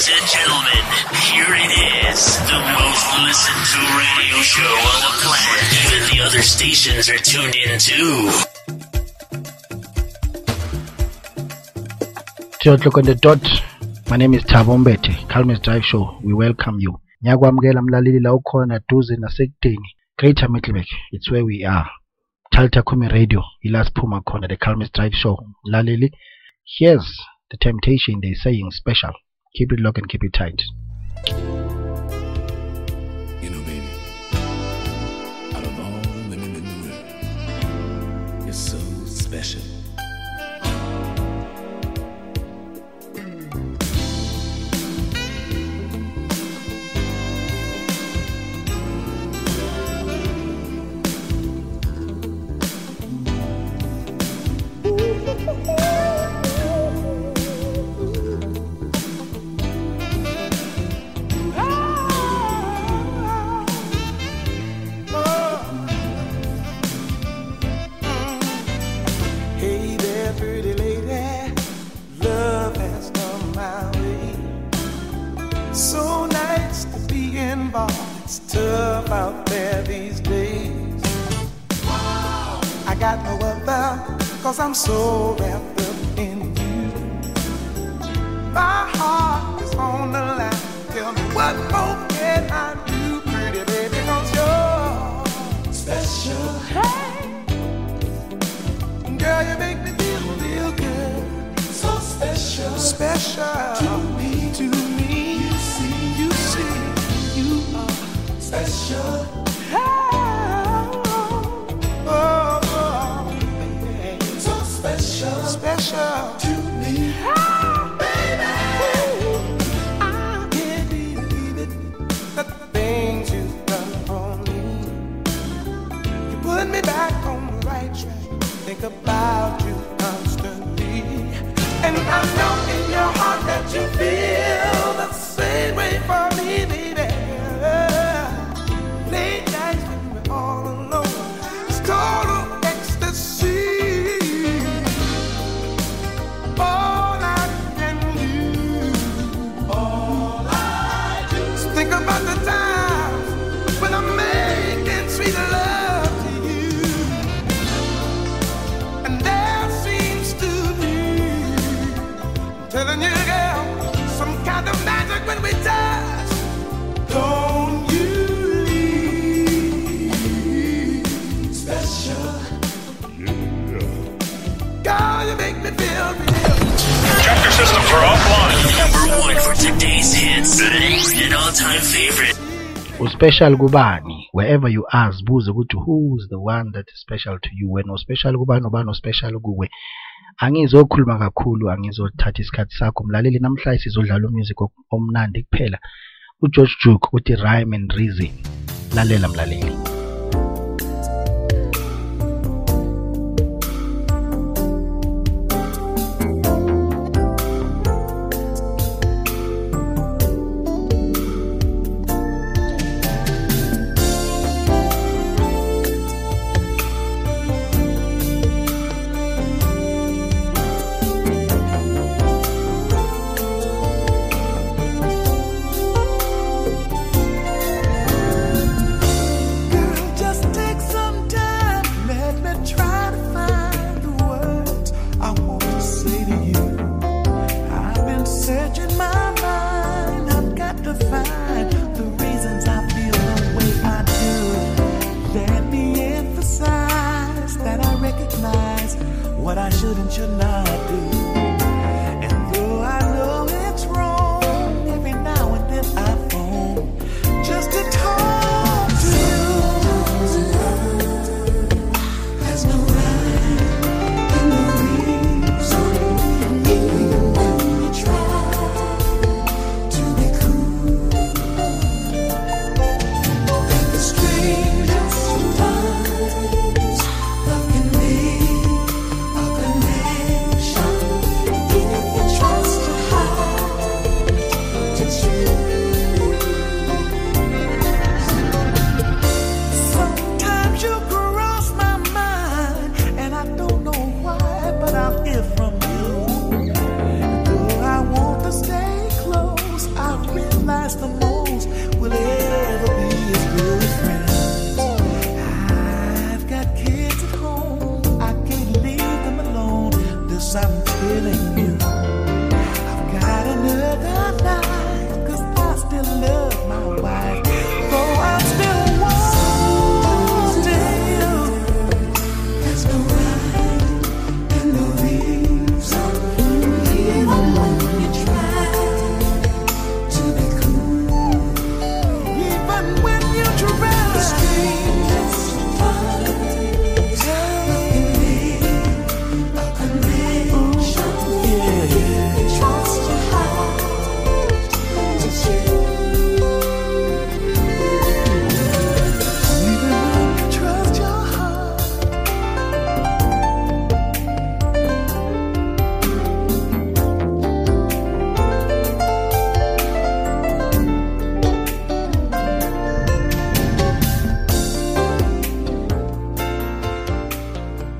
Ladies and gentlemen, here it is. The most listened to radio show on the planet. Even the other stations are tuned in too. Two o'clock on the dot. My name is Thabo Mbete, Calmist Drive Show. We welcome you. Ngiyakwamukela mlaleli la ukhona duze nasekudeni. Greater Middleburg, it's where we are. Talita Kumi Radio, ila siphuma khona the Calmist Drive Show. Mlaleli, here's the temptation they're saying special. Keep it locked and keep it tight. Be. It's tough out there these days. I got no other, cause I'm so wrapped up in you. My heart is on the line. Tell me what more can I do, pretty baby, cause you're special. Hey. Girl, you make me feel real good. So special. Special. About you constantly. And I know in your heart that you feel uspecial kubani? Wherever you are zibuze ukuthi who's the one that is special to you? Wena uspecial kubani ubani uspecial kuwe? Angizokhuluma kakhulu angizothatha isikhathi sakho. Mlaleli namhlanje sizodlala umusic omnandi kuphela. Ugeorge duke uthi rhyme and reason. Lalela mlaleli. And should not do.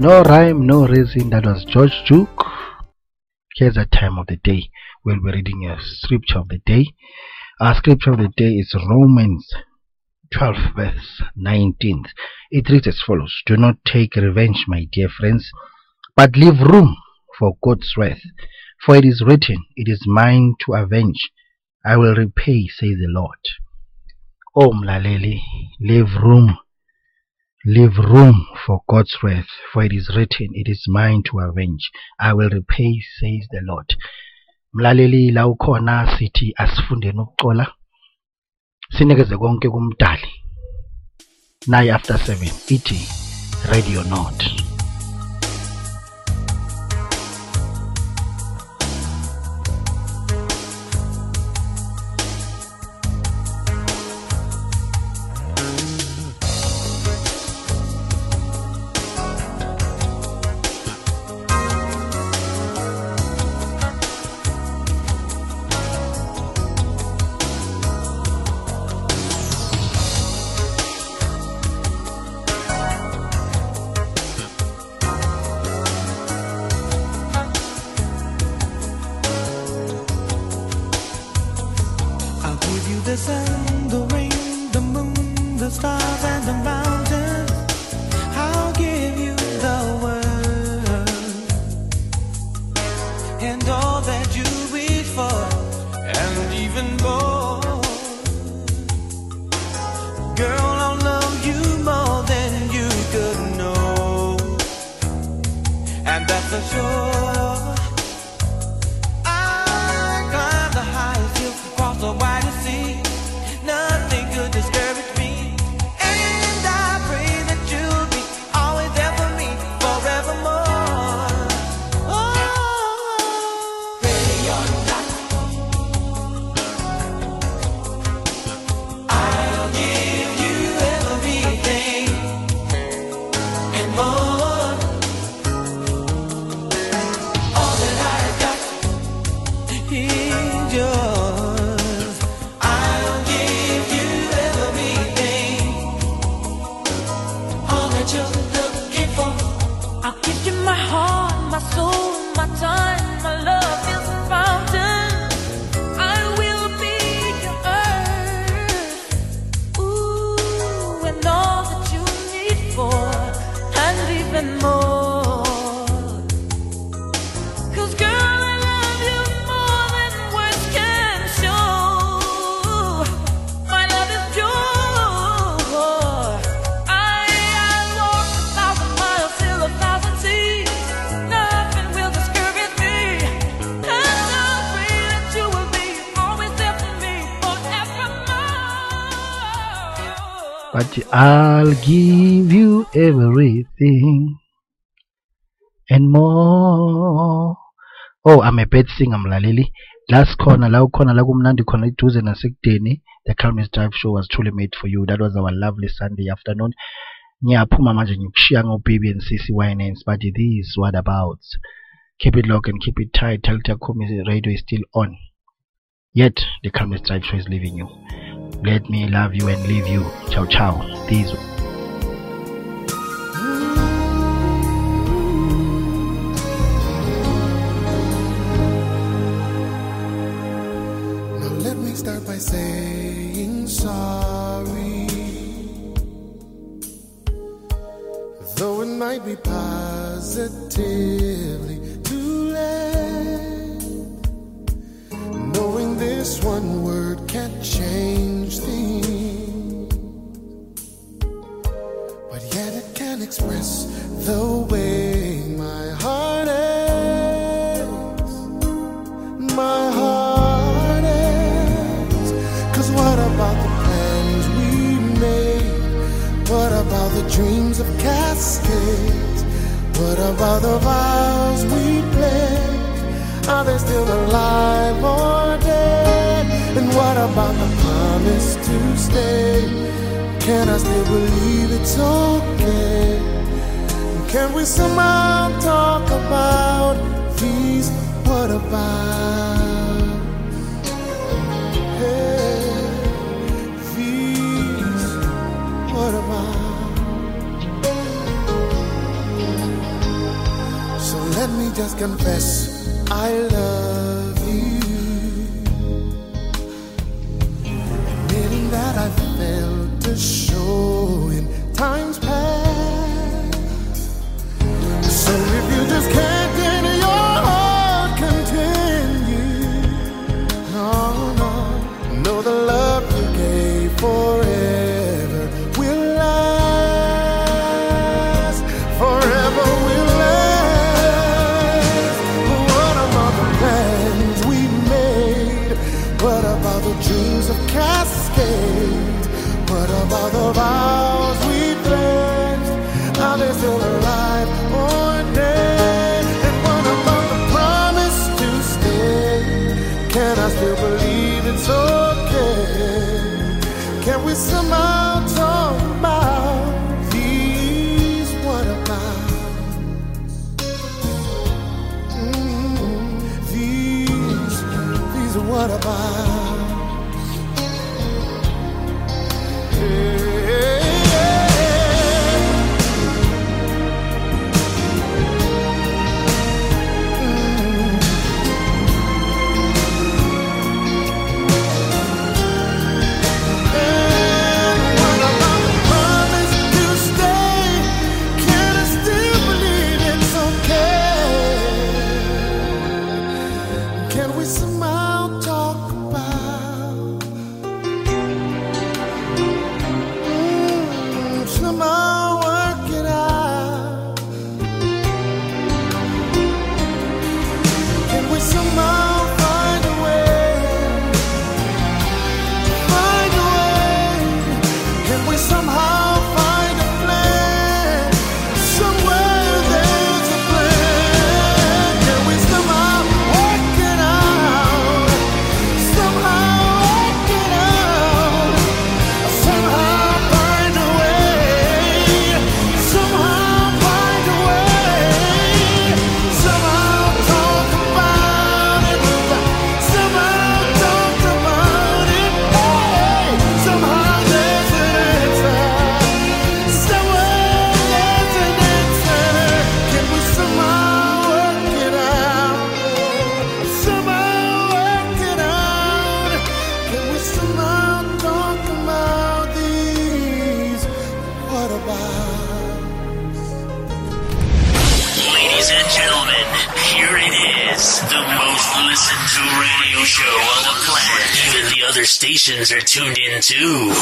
No rhyme, no reason. That was George Duke. Here's the time of the day. We'll be reading a scripture of the day. Our scripture of the day is Romans 12, verse 19. It reads as follows Do not take revenge, my dear friends, but leave room for God's wrath. For it is written, It is mine to avenge. I will repay, says the Lord. Oh, Mlaleli, leave room. Leave room for God's wrath, for it is written, It is mine to avenge. I will repay, says the Lord. Mlaleli la ukhona sithi asifundeni ukuxola sinikeze konke kumdali naye after 7 ithi or not sun, the rain, the moon, the stars, and the mountains. I'll give you the world and all that you wish for, and even more. Girl, I'll love you more than you could know, and that's for sure. But I'll give you everything and more. Oh I'm a bad singer mlaleli. La sikhona la ukhona la kumnandi khona eduze nasekudeni. The calmest drive show was truly made for you. That was our lovely sunday afternoon. Ngiyaphuma manje ngikushiya ngoBeBe and CeCe Winans but this what about keep it locked and keep it tight. Talita Kumi radio is still on. Yet the calmest drive show is leaving you let me love you and leave you ciao ciao this Now let me start by saying sorry. Though it might be positively too late. Knowing this one word can't change things. But yet it can express the way my heart aches my heart aches. Cause what about the plans we made? What about the dreams of cascades? What about the vows we pledged? Are they still alive or dead? And what about the promise to stay? Can I still believe it's okay? Can we somehow talk about these what about hey, these what about So let me just confess I love are tuned in too.